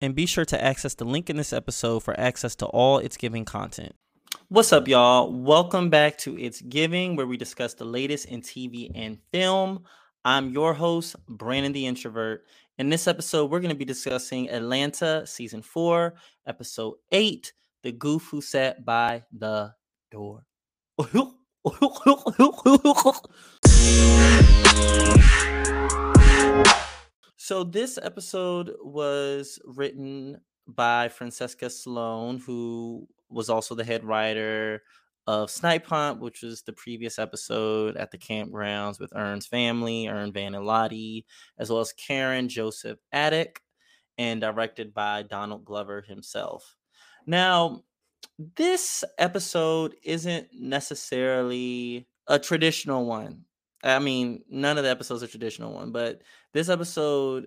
And be sure to access the link in this episode for access to all It's Giving content. What's up, y'all? Welcome back to It's Giving, where we discuss the latest in TV and film. I'm your host, Brandon the Introvert. In this episode, we're going to be discussing Atlanta Season 4, Episode 8 The Goof Who Sat by the Door. So this episode was written by Francesca Sloan, who was also the head writer of Snipe Hunt, which was the previous episode at the campgrounds with Earn's family, Earn Van and Lottie, as well as Karen Joseph Adcock, and directed by Donald Glover himself. Now, this episode isn't necessarily a traditional one. I mean, none of the episodes are traditional one, but this episode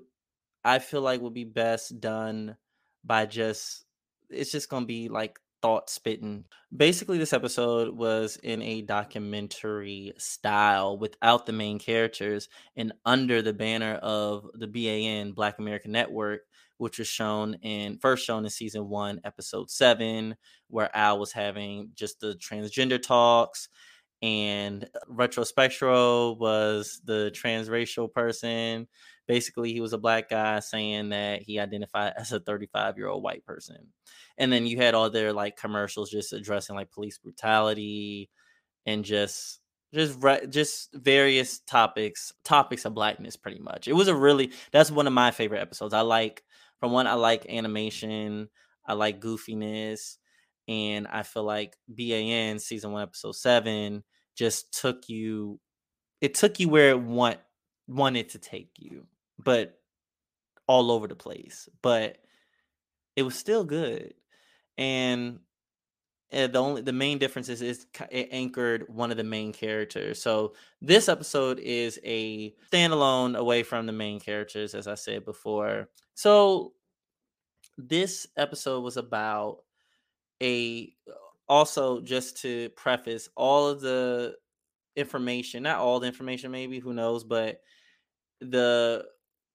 I feel like would be best done by just it's just gonna be like thought spitting. Basically, this episode was in a documentary style without the main characters and under the banner of the BAN Black American Network, which was shown in first shown in season one, episode seven, where Al was having just the transgender talks. And uh, Retrospectro was the transracial person. Basically he was a black guy saying that he identified as a 35 year old white person. And then you had all their like commercials just addressing like police brutality and just just just various topics topics of blackness pretty much. It was a really that's one of my favorite episodes. I like from one i like animation i like goofiness and i feel like ban season one episode seven just took you it took you where it want wanted to take you but all over the place. But it was still good, and uh, the only the main difference is, is it anchored one of the main characters. So this episode is a standalone away from the main characters, as I said before. So this episode was about a also just to preface all of the information, not all the information, maybe who knows, but the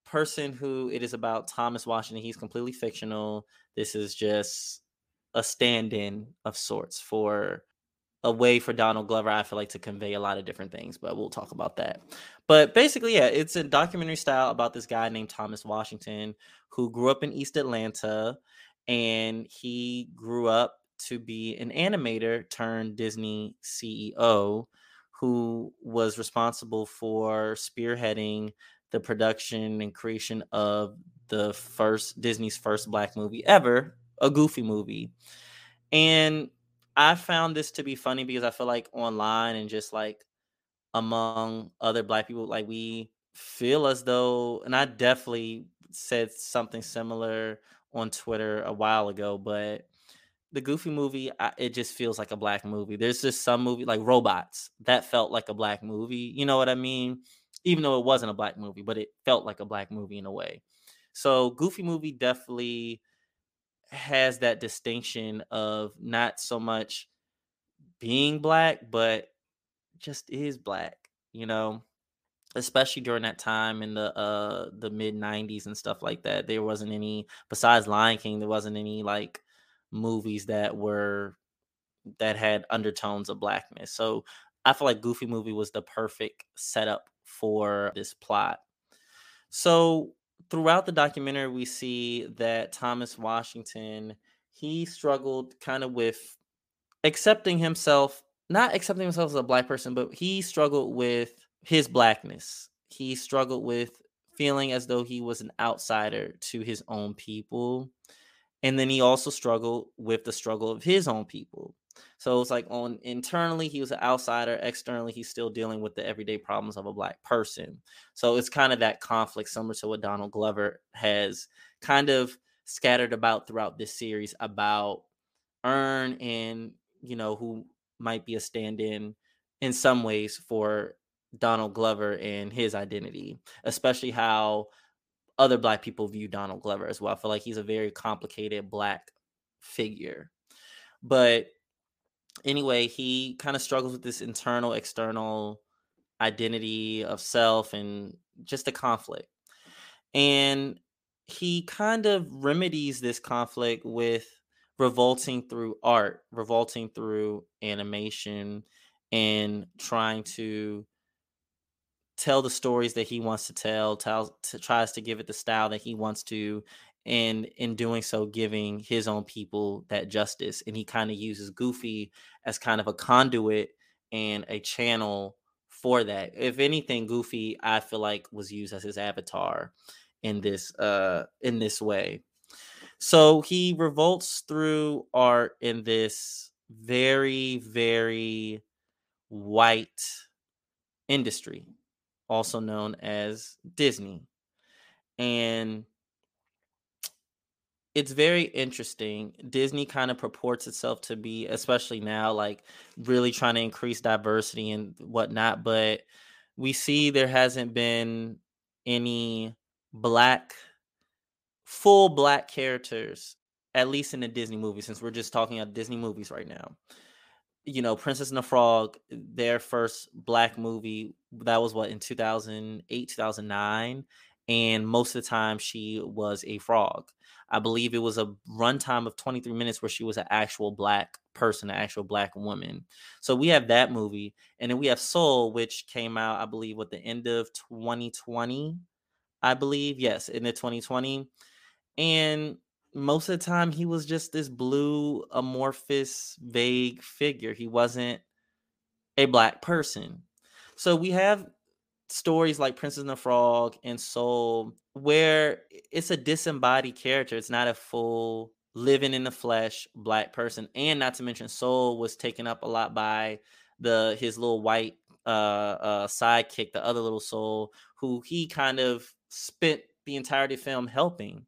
person who it is about Thomas Washington. He's completely fictional. This is just a stand-in of sorts for a way for Donald Glover, I feel like, to convey a lot of different things, but we'll talk about that. But basically, yeah, it's a documentary style about this guy named Thomas Washington who grew up in East Atlanta and he grew up to be an animator turned Disney CEO who was responsible for spearheading the production and creation of the first Disney's first black movie ever, a goofy movie. And I found this to be funny because I feel like online and just like among other black people, like we feel as though, and I definitely said something similar on Twitter a while ago, but the Goofy movie, I, it just feels like a black movie. There's just some movie like Robots that felt like a black movie. You know what I mean? even though it wasn't a black movie, but it felt like a black movie in a way. So Goofy movie definitely has that distinction of not so much being black, but just is black, you know, especially during that time in the uh the mid 90s and stuff like that. There wasn't any besides Lion King, there wasn't any like movies that were that had undertones of blackness. So I feel like Goofy movie was the perfect setup for this plot. So throughout the documentary, we see that Thomas Washington he struggled kind of with accepting himself, not accepting himself as a black person, but he struggled with his blackness. He struggled with feeling as though he was an outsider to his own people. And then he also struggled with the struggle of his own people. So it's like on internally, he was an outsider. Externally, he's still dealing with the everyday problems of a black person. So it's kind of that conflict, similar to what Donald Glover has kind of scattered about throughout this series about Earn and you know who might be a stand-in in some ways for Donald Glover and his identity, especially how other black people view Donald Glover as well. I feel like he's a very complicated black figure. But anyway, he kind of struggles with this internal, external identity of self and just a conflict. And he kind of remedies this conflict with revolting through art, revolting through animation, and trying to tell the stories that he wants to tell, tells to, tries to give it the style that he wants to, and in doing so, giving his own people that justice. And he kind of uses Goofy as kind of a conduit and a channel for that. If anything, Goofy, I feel like was used as his avatar in this uh in this way. So he revolts through art in this very, very white industry, also known as Disney. And it's very interesting. Disney kind of purports itself to be, especially now, like really trying to increase diversity and whatnot. But we see there hasn't been any black, full black characters, at least in the Disney movie, since we're just talking about Disney movies right now. You know, Princess and the Frog, their first black movie, that was what in 2008, 2009. And most of the time, she was a frog I believe it was a runtime of 23 minutes where she was an actual black person, an actual black woman. So we have that movie. And then we have Soul, which came out, I believe, at the end of 2020. I believe, yes, in the 2020. And most of the time he was just this blue, amorphous, vague figure. He wasn't a black person. So we have stories like Princess and the Frog and Soul, where it's a disembodied character. It's not a full living in the flesh black person. And not to mention, Soul was taken up a lot by the his little white uh, uh sidekick, the other little soul, who he kind of spent the entirety of the film helping.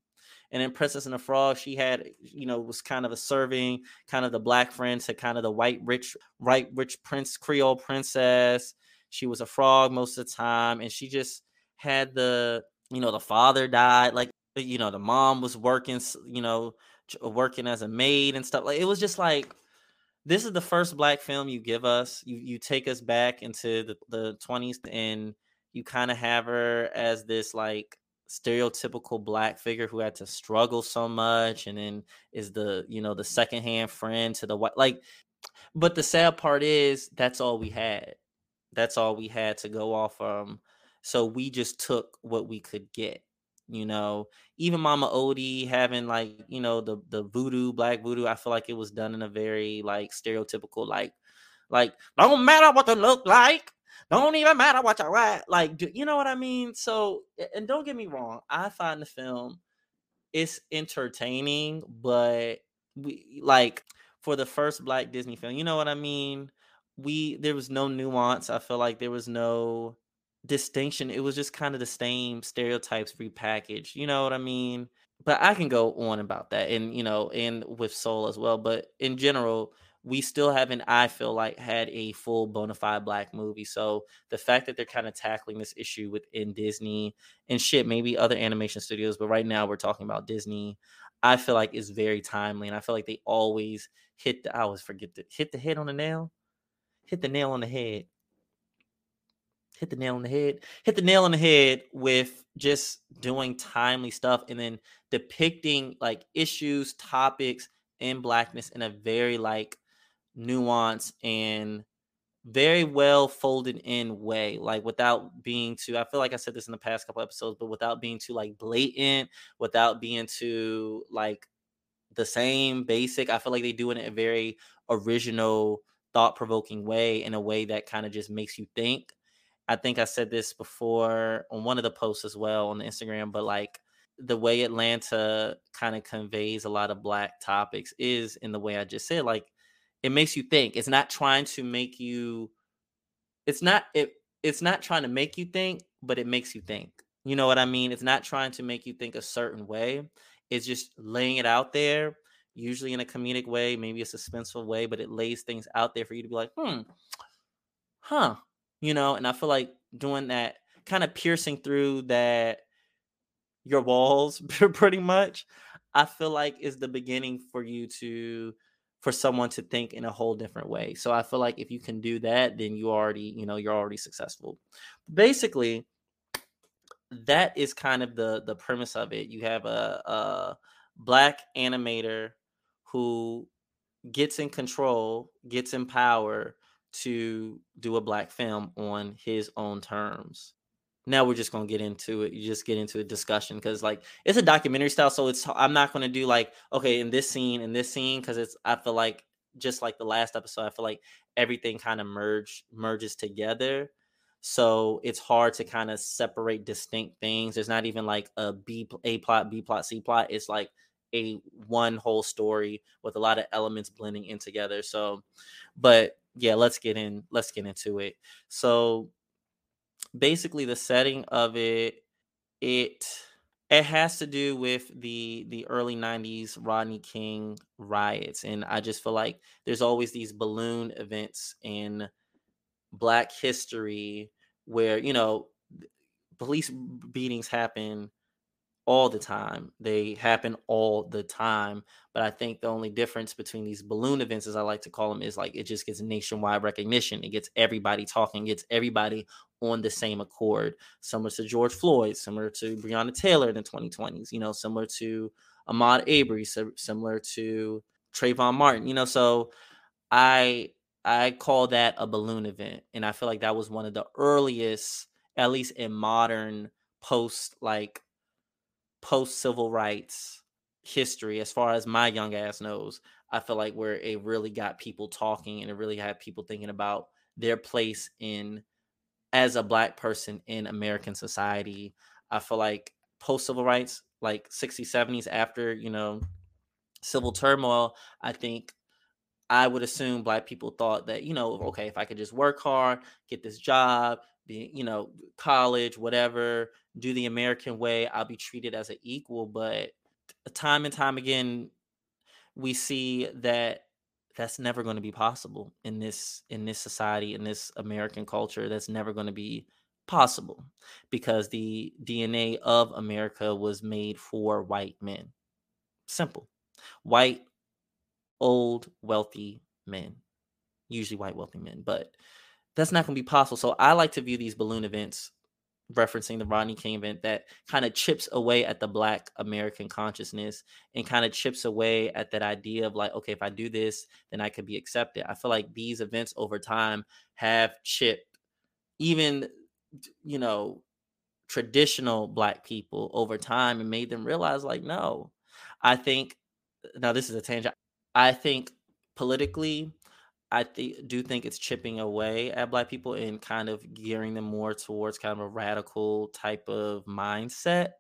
And in Princess and the Frog, she had, you know, was kind of a serving, kind of the black friend to kind of the white rich, white rich prince, Creole princess. She was a frog most of the time, and she just had the you know the father died like you know the mom was working you know working as a maid and stuff like it was just like this is the first black film you give us you you take us back into the, the 20s and you kind of have her as this like stereotypical black figure who had to struggle so much and then is the you know the secondhand friend to the white like but the sad part is that's all we had that's all we had to go off from. So we just took what we could get. You know, even Mama Odie having like, you know, the the voodoo, black voodoo, I feel like it was done in a very like stereotypical, like, like, don't matter what they look like. Don't even matter what you at. Like, you know what I mean? So, and don't get me wrong, I find the film it's entertaining, but we like for the first black Disney film, you know what I mean? we there was no nuance. I feel like there was no distinction. It was just kind of the same stereotypes repackaged. You know what I mean? But I can go on about that and you know, and with Soul as well. But in general, we still haven't, I feel like, had a full bona fide black movie. So the fact that they're kind of tackling this issue within Disney and shit, maybe other animation studios, but right now we're talking about Disney. I feel like is very timely, and I feel like they always hit the I always forget to hit the head on the nail hit the nail on the head. Hit the nail on the head. Hit the nail on the head with just doing timely stuff and then depicting like issues, topics in blackness in a very like nuanced and very well folded in way like without being too i feel like i said this in the past couple episodes but without being too like blatant without being too like the same basic i feel like they do it in a very original thought provoking way in a way that kind of just makes you think. I think I said this before on one of the posts as well on the Instagram, but like the way Atlanta kind of conveys a lot of black topics is in the way I just said, like it makes you think. It's not trying to make you it's not it it's not trying to make you think, but it makes you think. You know what I mean? It's not trying to make you think a certain way. It's just laying it out there usually in a comedic way, maybe a suspenseful way, but it lays things out there for you to be like, hmm, huh, you know. And I feel like doing that, kind of piercing through that your walls, pretty much. I feel like is the beginning for you to for someone to think in a whole different way. So I feel like if you can do that, then you already, you know, you're already successful. Basically, that is kind of the the premise of it. You have a, a black animator who gets in control, gets in power to do a black film on his own terms. Now we're just gonna get into it. You just get into a discussion because like it's a documentary style, so it's I'm not gonna do like okay in this scene in this scene because it's I feel like just like the last episode, I feel like everything kind of merge merges together. So it's hard to kind of separate distinct things. There's not even like a B A plot, B plot, C plot. It's like a one whole story with a lot of elements blending in together. So, but yeah, let's get in. Let's get into it. So, basically, the setting of it, it it has to do with the the early 90s rodney king riots and i just feel like there's always these balloon events in black history where you know police beatings happen all the time. They happen all the time but i think the only difference between these balloon events as i like to call them is like it just gets nationwide recognition. It gets everybody talking. It gets everybody on the same accord. Similar to george floyd similar to breonna taylor in the 2020s you know similar to ahmaud arbery similar to trayvon martin you know? So i I call that a balloon event. And I feel like that was one of the earliest, at least in modern post like post civil rights history, as far as my young ass knows. I feel like where it really got people talking and it really had people thinking about their place in as a black person in American society. I feel like post civil rights, like 60s, 70s, after, you know, civil turmoil, I think I would assume black people thought that, you know, okay, if I could just work hard, get this job, be, you know, college, whatever, do the American way, I'll be treated as an equal. But time and time again, we see that that's never going to be possible in this in this society in this American culture. That's never going to be possible because the DNA of America was made for white men. Simple. White old, wealthy men, usually white, wealthy men, but that's not going to be possible. So I like to view these balloon events, referencing the Rodney King event, that kind of chips away at the Black American consciousness and kind of chips away at that idea of like, okay, if I do this, then I could be accepted. I feel like these events over time have chipped even, you know, traditional Black people over time and made them realize, like, no, I think now this is a tangent. I think politically, I th- do think it's chipping away at black people and kind of gearing them more towards kind of a radical type of mindset,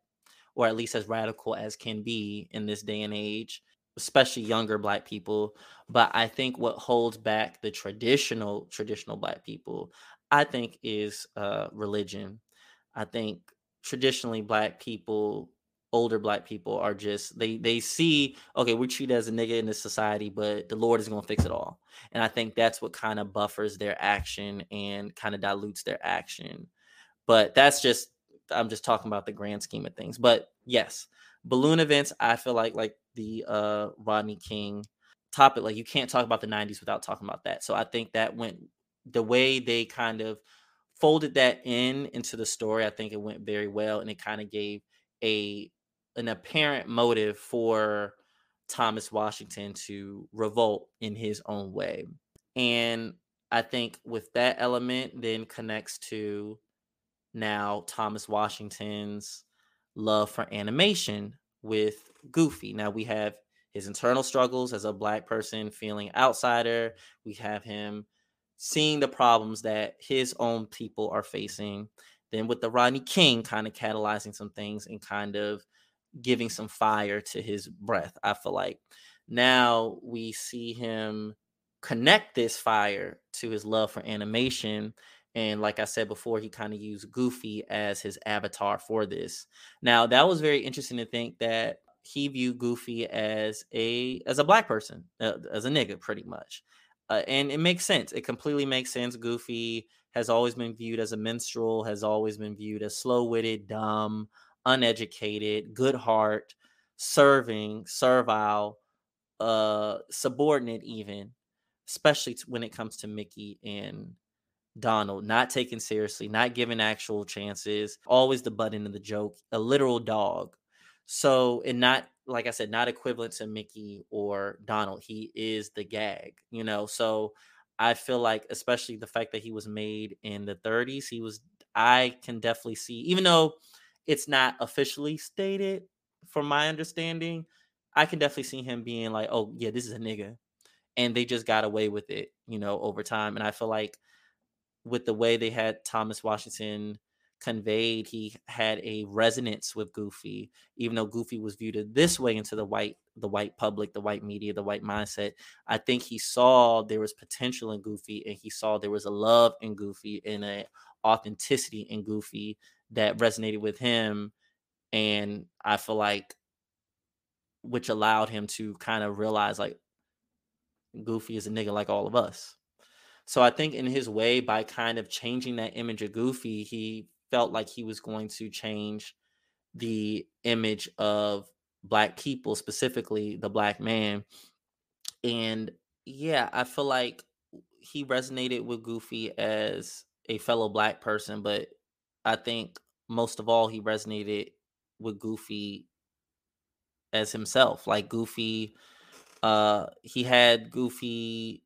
or at least as radical as can be in this day and age, especially younger black people. But I think what holds back the traditional traditional black people, I think, is uh, religion. I think traditionally black people older black people are just they they see okay we're treated as a nigga in this society but the lord is going to fix it all. And i think that's what kind of buffers their action and kind of dilutes their action. But that's just i'm just talking about the grand scheme of things. But yes balloon events i feel like like the uh rodney king topic like you can't talk about the 90s without talking about that. So i think that went the way they kind of folded that in into the story i think it went very well and it kind of gave a an apparent motive for Thomas Washington to revolt in his own way. And I think with that element then connects to now Thomas Washington's love for animation with Goofy. Now we have his internal struggles as a black person feeling outsider. We have him seeing the problems that his own people are facing. Then with the Rodney King kind of catalyzing some things and kind of giving some fire to his breath. I feel like now we see him connect this fire to his love for animation. And like I said before, he kind of used Goofy as his avatar for this. Now that was very interesting to think that he viewed Goofy as a as a black person, uh, as a nigga, pretty much. Uh, and it makes sense. It completely makes sense. Goofy has always been viewed as a minstrel, has always been viewed as slow witted, dumb, uneducated, good heart, serving, servile, uh, subordinate, even, especially when it comes to Mickey and Donald, not taken seriously, not given actual chances, always the butt end of the joke, a literal dog. So, and not like I said, not equivalent to Mickey or Donald. He is the gag, you know. So I feel like, especially the fact that he was made in the 30s, he was I can definitely see, even though it's not officially stated from my understanding, I can definitely see him being like, oh yeah, this is a nigga. And they just got away with it, you know, over time. And I feel like with the way they had Thomas Washington conveyed, he had a resonance with Goofy, even though Goofy was viewed this way into the white the white public, the white media, the white mindset. I think he saw there was potential in Goofy, and he saw there was a love in Goofy and a authenticity in Goofy that resonated with him, and I feel like which allowed him to kind of realize like Goofy is a nigga like all of us. So I think in his way, by kind of changing that image of Goofy, he felt like he was going to change the image of black people, specifically the black man. And yeah, I feel like he resonated with Goofy as a fellow black person, but I think most of all, he resonated with Goofy as himself. Like Goofy, uh, he had Goofy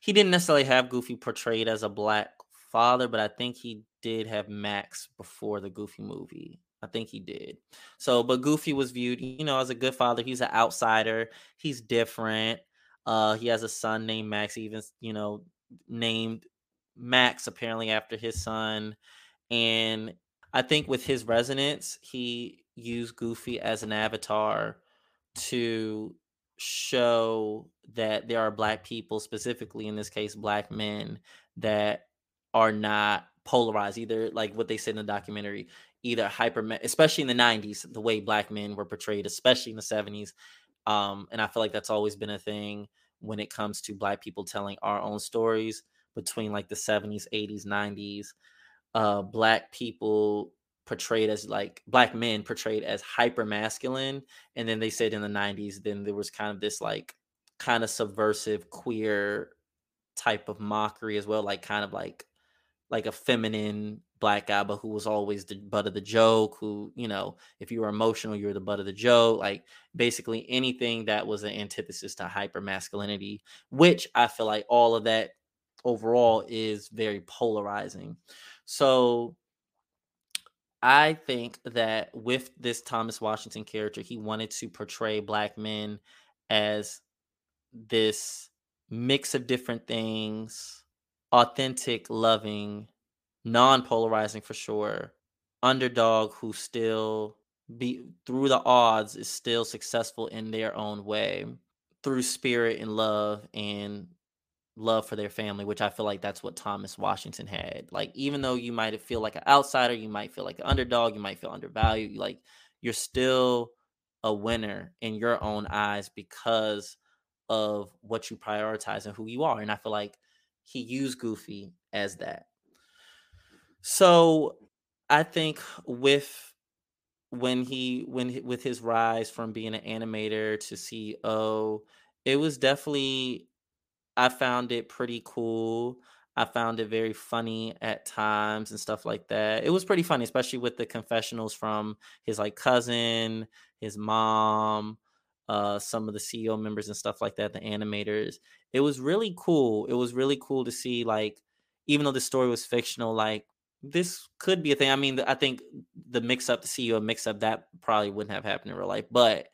he didn't necessarily have Goofy portrayed as a black father, but I think he did have Max before the Goofy movie. I think he did. So, but Goofy was viewed, you know, as a good father. He's an outsider. He's different. Uh, he has a son named Max. even, you know, named Max apparently after his son. And I think with his resonance, he used Goofy as an avatar to show that there are black people, specifically in this case, black men, that are not polarized, either like what they said in the documentary, either hyper, especially in the 90s, the way black men were portrayed, especially in the 70s. Um, and I feel like that's always been a thing when it comes to black people telling our own stories between like the 70s, 80s, 90s. Uh, black people portrayed as like black men portrayed as hyper masculine and then they said in the 90s then there was kind of this like kind of subversive queer type of mockery as well like kind of like like a feminine black guy but who was always the butt of the joke who you know if you were emotional you were the butt of the joke like basically anything that was an antithesis to hyper masculinity which i feel like all of that overall is very polarizing so I think that with this Thomas Washington character, he wanted to portray black men as this mix of different things, authentic, loving, non-polarizing for sure, underdog who still be through the odds is still successful in their own way through spirit and love and love for their family, which I feel like that's what Thomas Washington had. Like, even though you might feel like an outsider, you might feel like an underdog, you might feel undervalued, like you're still a winner in your own eyes because of what you prioritize and who you are. And I feel like he used Goofy as that. So I think with when he when with his rise from being an animator to CEO, it was definitely I found it pretty cool. I found it very funny at times and stuff like that. It was pretty funny, especially with the confessionals from his like cousin, his mom, uh, some of the CEO members and stuff like that, the animators. It was really cool. It was really cool to see like, even though the story was fictional, like this could be a thing. I mean, I think the mix up, the CEO mix up, that probably wouldn't have happened in real life, but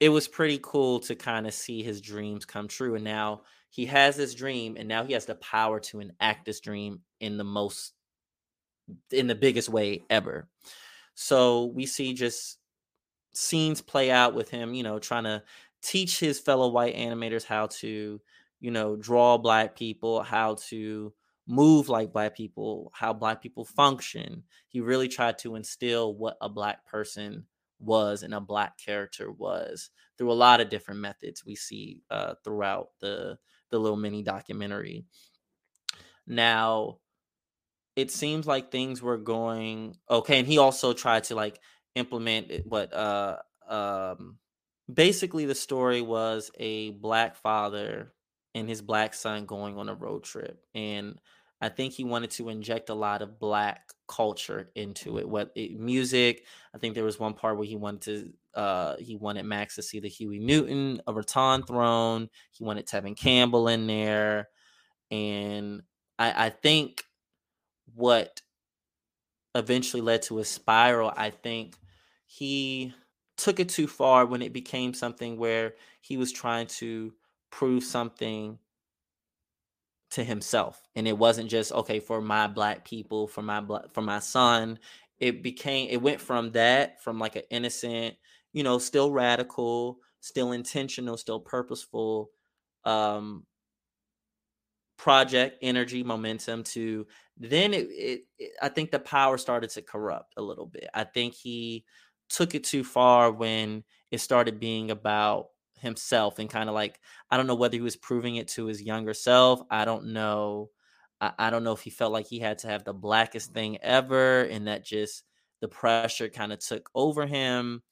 it was pretty cool to kind of see his dreams come true. And now he has this dream, and now he has the power to enact this dream in the most, in the biggest way ever. So we see just scenes play out with him, you know, trying to teach his fellow white animators how to, you know, draw black people, how to move like black people, how black people function. He really tried to instill what a black person was and a black character was through a lot of different methods we see uh, throughout the the little mini documentary. Now, it seems like things were going okay, and he also tried to like implement what uh um basically the story was a black father and his black son going on a road trip. And I think he wanted to inject a lot of black culture into it. What it, music? I think there was one part where he wanted to uh he wanted Max to see the Huey Newton, a rattan throne. He wanted Tevin Campbell in there. And I, I think what eventually led to a spiral, I think he took it too far when it became something where he was trying to prove something to himself and it wasn't just okay for my black people for my black for my son it became it went from that from like an innocent you know still radical still intentional still purposeful um project energy momentum to then it, it, it, i think the power started to corrupt a little bit. I think he took it too far when it started being about himself and kind of like i don't know whether he was proving it to his younger self i don't know I, I don't know if he felt like he had to have the blackest thing ever and that just the pressure kind of took over him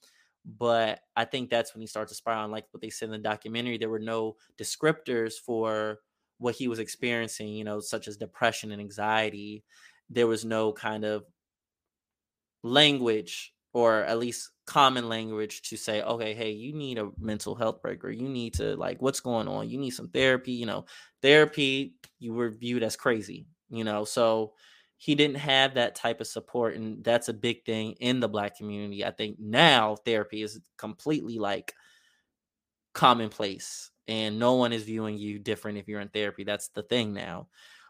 but I think that's when he starts to spiral. Like what they said in the documentary, there were no descriptors for what he was experiencing, you know, such as depression and anxiety. There was no kind of language or at least common language to say, okay, hey, you need a mental health break or you need to like what's going on? You need some therapy, you know. Therapy, you were viewed as crazy, you know. So he didn't have that type of support and that's a big thing in the black community. I think now therapy is completely like commonplace and no one is viewing you different if you're in therapy. That's the thing now.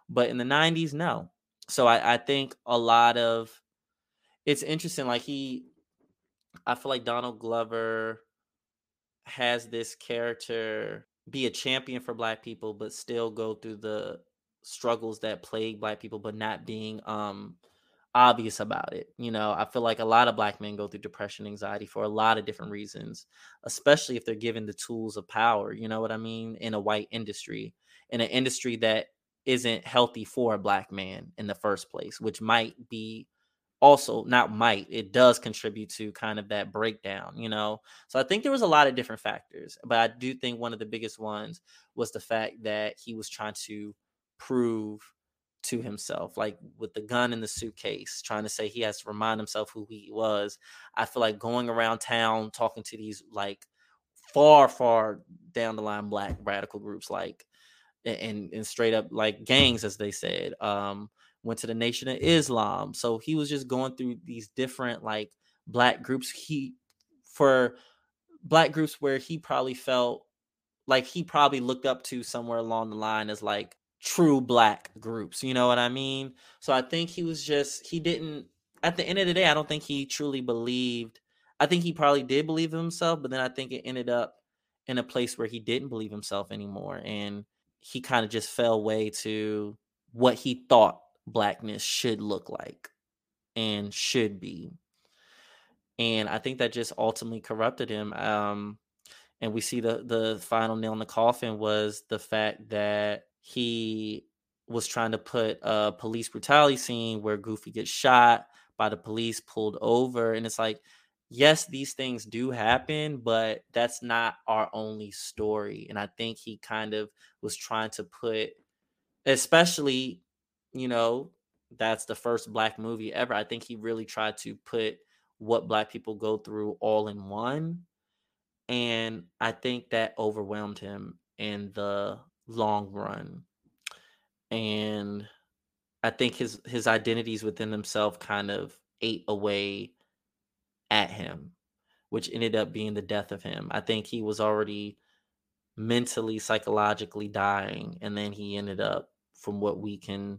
But in the 90s, no. So I, I think a lot of it's interesting. Like he, I feel like Donald Glover has this character be a champion for black people, but still go through the struggles that plague black people, but not being um obvious about it. You know, I feel like a lot of black men go through depression, anxiety for a lot of different reasons, especially if they're given the tools of power, you know what I mean, in a white industry, in an industry that isn't healthy for a black man in the first place, which might be also not might it does contribute to kind of that breakdown you know so i think there was a lot of different factors but i do think one of the biggest ones was the fact that he was trying to prove to himself, like with the gun in the suitcase, trying to say he has to remind himself who he was. I feel like going around town talking to these like far, far down the line black radical groups, like and and straight up like gangs, as they said. Um, went to the Nation of Islam, so he was just going through these different like black groups. He for black groups where he probably felt like he probably looked up to somewhere along the line as like true black groups. You know what I mean? So I think he was just he didn't at the end of the day, I don't think he truly believed. I think he probably did believe himself, but then I think it ended up in a place where he didn't believe himself anymore. And he kind of just fell way to what he thought blackness should look like and should be. And I think that just ultimately corrupted him. Um, and we see the the final nail in the coffin was the fact that he was trying to put a police brutality scene where Goofy gets shot by the police, pulled over, and it's like, yes, these things do happen, but that's not our only story. And I think he kind of was trying to put, especially, you know, that's the first black movie ever. I think he really tried to put what black people go through all in one. And I think that overwhelmed him in the long run. And I think his his identities within himself kind of ate away at him, which ended up being the death of him. I think he was already mentally, psychologically dying, and then he ended up, from what we can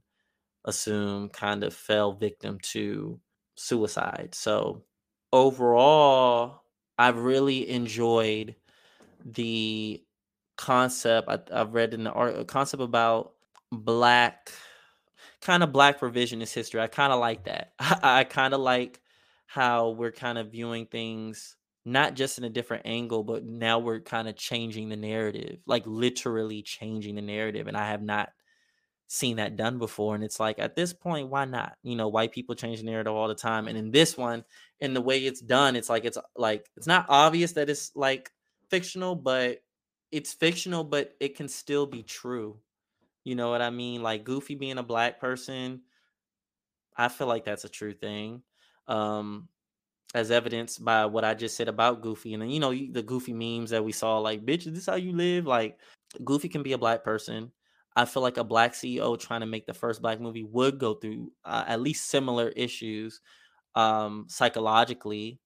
assume, kind of fell victim to suicide. So overall, I've really enjoyed the concept I, have read in the art a uh, concept about black kind of black revisionist history. I kind of like that. I, I kind of like how we're kind of viewing things not just in a different angle, but now we're kind of changing the narrative, like literally changing the narrative. And I have not seen that done before. And it's like at this point, why not? You know, white people change narrative all the time. And in this one, in the way it's done, it's like it's like it's not obvious that it's like fictional, but it's fictional, but it can still be true. You know what I mean? Like Goofy being a black person, I feel like that's a true thing. Um, as evidenced by what I just said about Goofy, and then you know the Goofy memes that we saw, like "Bitch, is this how you live?" Like Goofy can be a black person. I feel like a black CEO trying to make the first black movie would go through uh, at least similar issues um, psychologically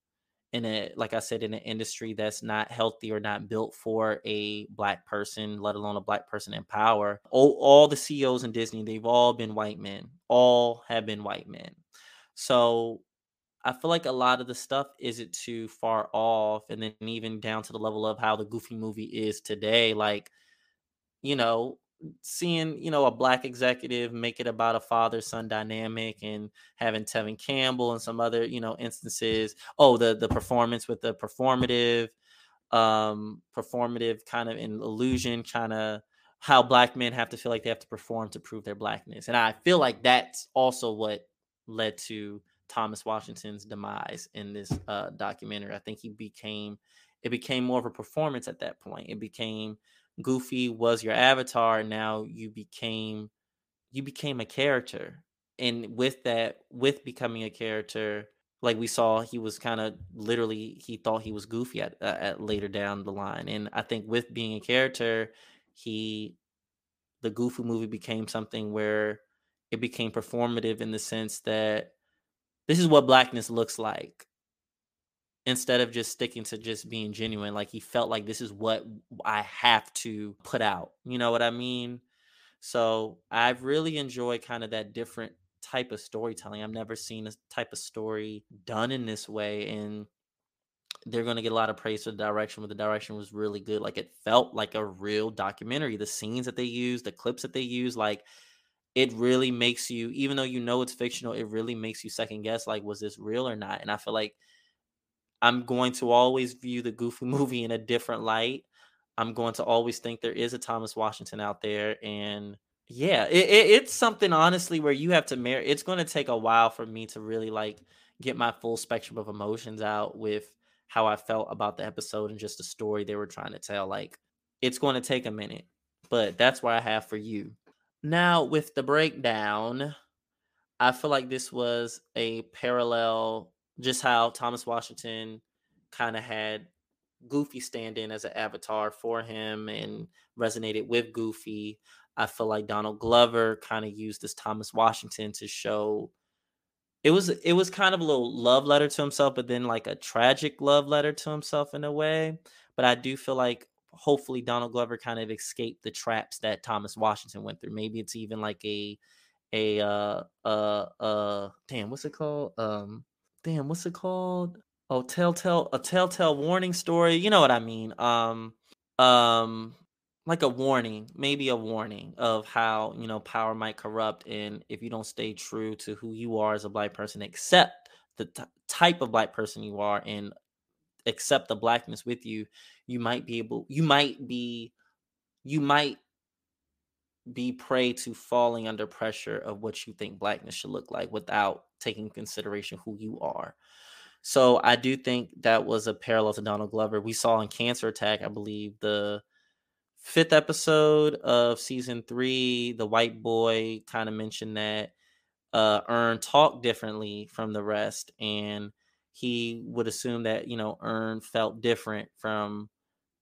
in a like I said in an industry that's not healthy or not built for a black person, let alone a black person in power. All, all the CEOs in Disney, they've all been white men. All have been white men. So I feel like a lot of the stuff isn't too far off, and then even down to the level of how the Goofy movie is today. Like, you know, seeing you know a black executive make it about a father son dynamic and having Tevin Campbell and some other you know instances. Oh, the the performance with the performative, um, performative kind of an illusion, kind of how black men have to feel like they have to perform to prove their blackness, and I feel like that's also what led to Thomas Washington's demise in this uh, documentary. I think he became it became more of a performance at that point. It became Goofy was your avatar. Now you became you became a character, and with that, with becoming a character, like we saw, he was kind of literally he thought he was Goofy at, uh, at later down the line, and I think with being a character, he the Goofy movie became something where it became performative in the sense that this is what blackness looks like instead of just sticking to just being genuine like he felt like this is what i have to put out you know what i mean? So i've really enjoyed kind of that different type of storytelling. I've never seen a type of story done in this way and they're going to get a lot of praise for the direction but the direction was really good. Like it felt like a real documentary. The scenes that they used the clips that they used like it really makes you even though you know it's fictional it really makes you second guess like was this real or not? And i feel like i'm going to always view the goofy movie in a different light. I'm going to always think there is a thomas washington out there and yeah it, it, it's something honestly where you have to marry it's going to take a while for me to really like get my full spectrum of emotions out with how i felt about the episode and just the story they were trying to tell like it's going to take a minute but that's what i have for you. Now, with the breakdown, I feel like this was a parallel, just how Thomas Washington kind of had Goofy stand in as an avatar for him and resonated with Goofy. I feel like Donald Glover kind of used this Thomas Washington to show it was it was kind of a little love letter to himself, but then like a tragic love letter to himself in a way. But I do feel like hopefully Donald Glover kind of escaped the traps that Thomas Washington went through. Maybe it's even like a a uh uh uh damn what's it called um damn what's it called? Oh telltale a telltale warning story you know what i mean um um like a warning maybe a warning of how you know power might corrupt and if you don't stay true to who you are as a black person accept the t- type of black person you are and accept the blackness with you you might be able you might be you might be prey to falling under pressure of what you think blackness should look like without taking consideration who you are. So I do think that was a parallel to Donald Glover. We saw in Cancer Attack, I believe, the fifth episode of season three, the white boy kind of mentioned that uh Earn talked differently from the rest, and he would assume that you know Earn felt different from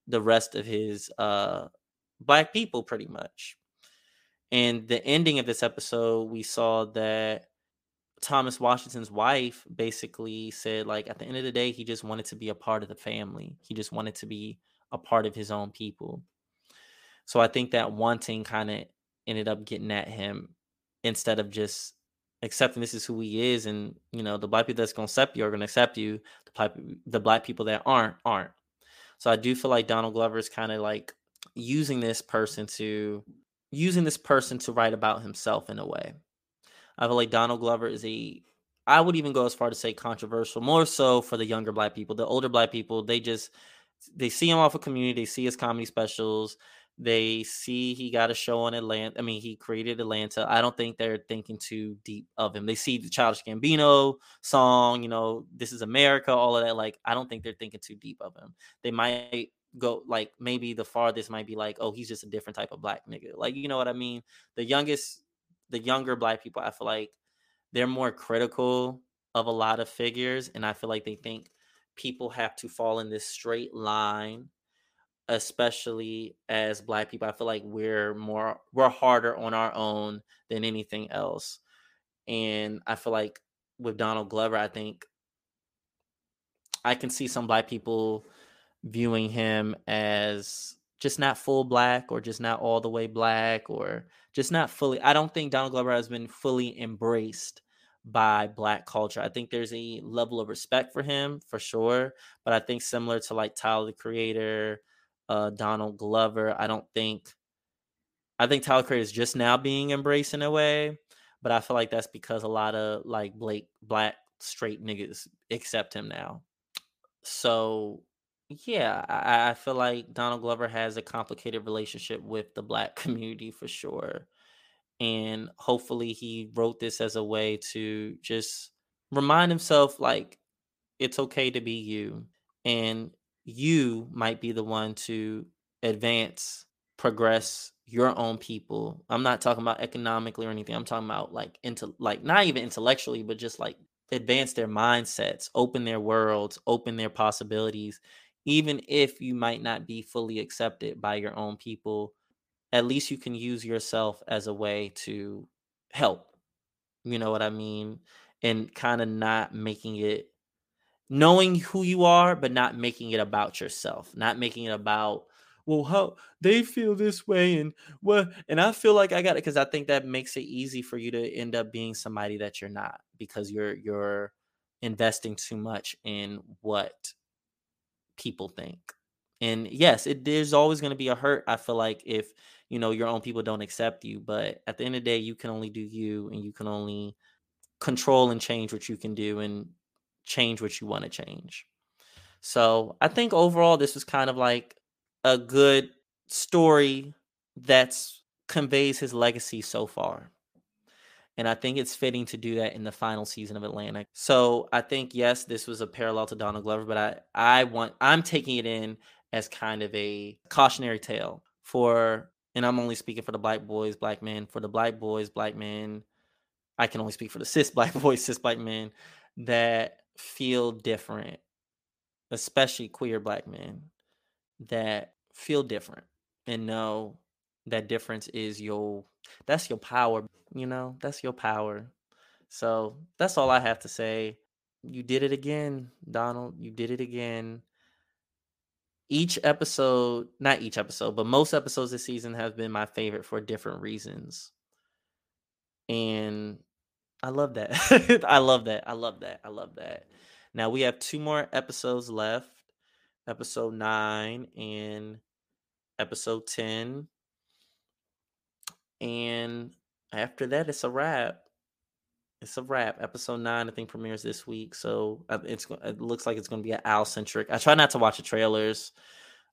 the rest of his uh black people pretty much. And the ending of this episode, we saw that Thomas Washington's wife basically said, like, at the end of the day, he just wanted to be a part of the family. He just wanted to be a part of his own people. So I think that wanting kind of ended up getting at him instead of just accepting this is who he is. And, you know, the black people that's going to accept you are going to accept you. The black, the black people that aren't, aren't. So I do feel like Donald Glover is kind of like using this person to using this person to write about himself in a way. I feel like Donald Glover is a I would even go as far to say controversial, more so for the younger black people. The older black people, they just they see him off of community, they see his comedy specials, they see he got a show on Atlanta. I mean, he created Atlanta. I don't think they're thinking too deep of him. They see the Childish Gambino song, you know, This is America, all of that. Like, I don't think they're thinking too deep of him. They might go like maybe the farthest might be like, oh, he's just a different type of black nigga. Like, you know what I mean? The youngest, the younger black people, I feel like they're more critical of a lot of figures, and I feel like they think people have to fall in this straight line especially as black people i feel like we're more we're harder on our own than anything else and i feel like with donald glover i think i can see some black people viewing him as just not full black or just not all the way black or just not fully i don't think donald glover has been fully embraced by black culture. I think there's a level of respect for him for sure, but I think similar to like Tyler the Creator, uh, Donald Glover, I don't think I think Tyler Creator is just now being embraced in a way, but I feel like that's because a lot of like Blake black straight niggas accept him now. So yeah, I, I feel like Donald Glover has a complicated relationship with the black community for sure and hopefully he wrote this as a way to just remind himself like it's okay to be you and you might be the one to advance progress your own people. I'm not talking about economically or anything i'm talking about like into like not even intellectually but just like advance their mindsets open their worlds open their possibilities even if you might not be fully accepted by your own people at least you can use yourself as a way to help. You know what I mean? And kind of not making it knowing who you are, but not making it about yourself, not making it about, well, how they feel this way and what and I feel like I got it because I think that makes it easy for you to end up being somebody that you're not because you're you're investing too much in what people think. And yes, it there's always going to be a hurt. I feel like if you know your own people don't accept you but at the end of the day you can only do you and you can only control and change what you can do and change what you want to change so i think overall this was kind of like a good story that's conveys his legacy so far and I think it's fitting to do that in the final season of Atlanta. So I think yes, this was a parallel to Donald Glover, but I I want I'm taking it in as kind of a cautionary tale for and I'm only speaking for the black boys, black men, for the black boys, black men. I can only speak for the cis black boys, cis black men that feel different, especially queer black men that feel different and know that difference is your that's your power, you know, that's your power. So that's all I have to say. You did it again, Donald. You did it again each episode, not each episode, but most episodes this season have been my favorite for different reasons. And I love that. I love that. I love that. I love that. Now we have two more episodes left episode 9 and episode 10. And after that, it's a wrap. It's a wrap. Episode nine, I think, premieres this week, so uh, it's it looks like it's going to be an Al centric. I try not to watch the trailers,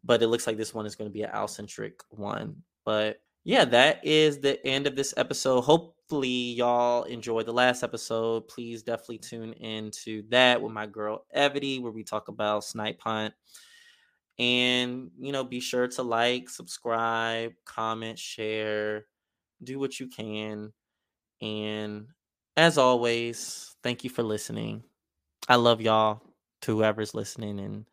but it looks like this one is going to be an Al centric one. But yeah, that is the end of this episode. Hopefully, y'all enjoyed the last episode. Please definitely tune into that with my girl Evity, where we talk about Snipe Hunt. And you know, be sure to like, subscribe, comment, share, do what you can. And as always, thank you for listening. I love y'all to whoever's listening and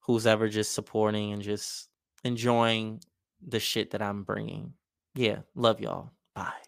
who's ever just supporting and just enjoying the shit that I'm bringing. Yeah, love y'all. Bye.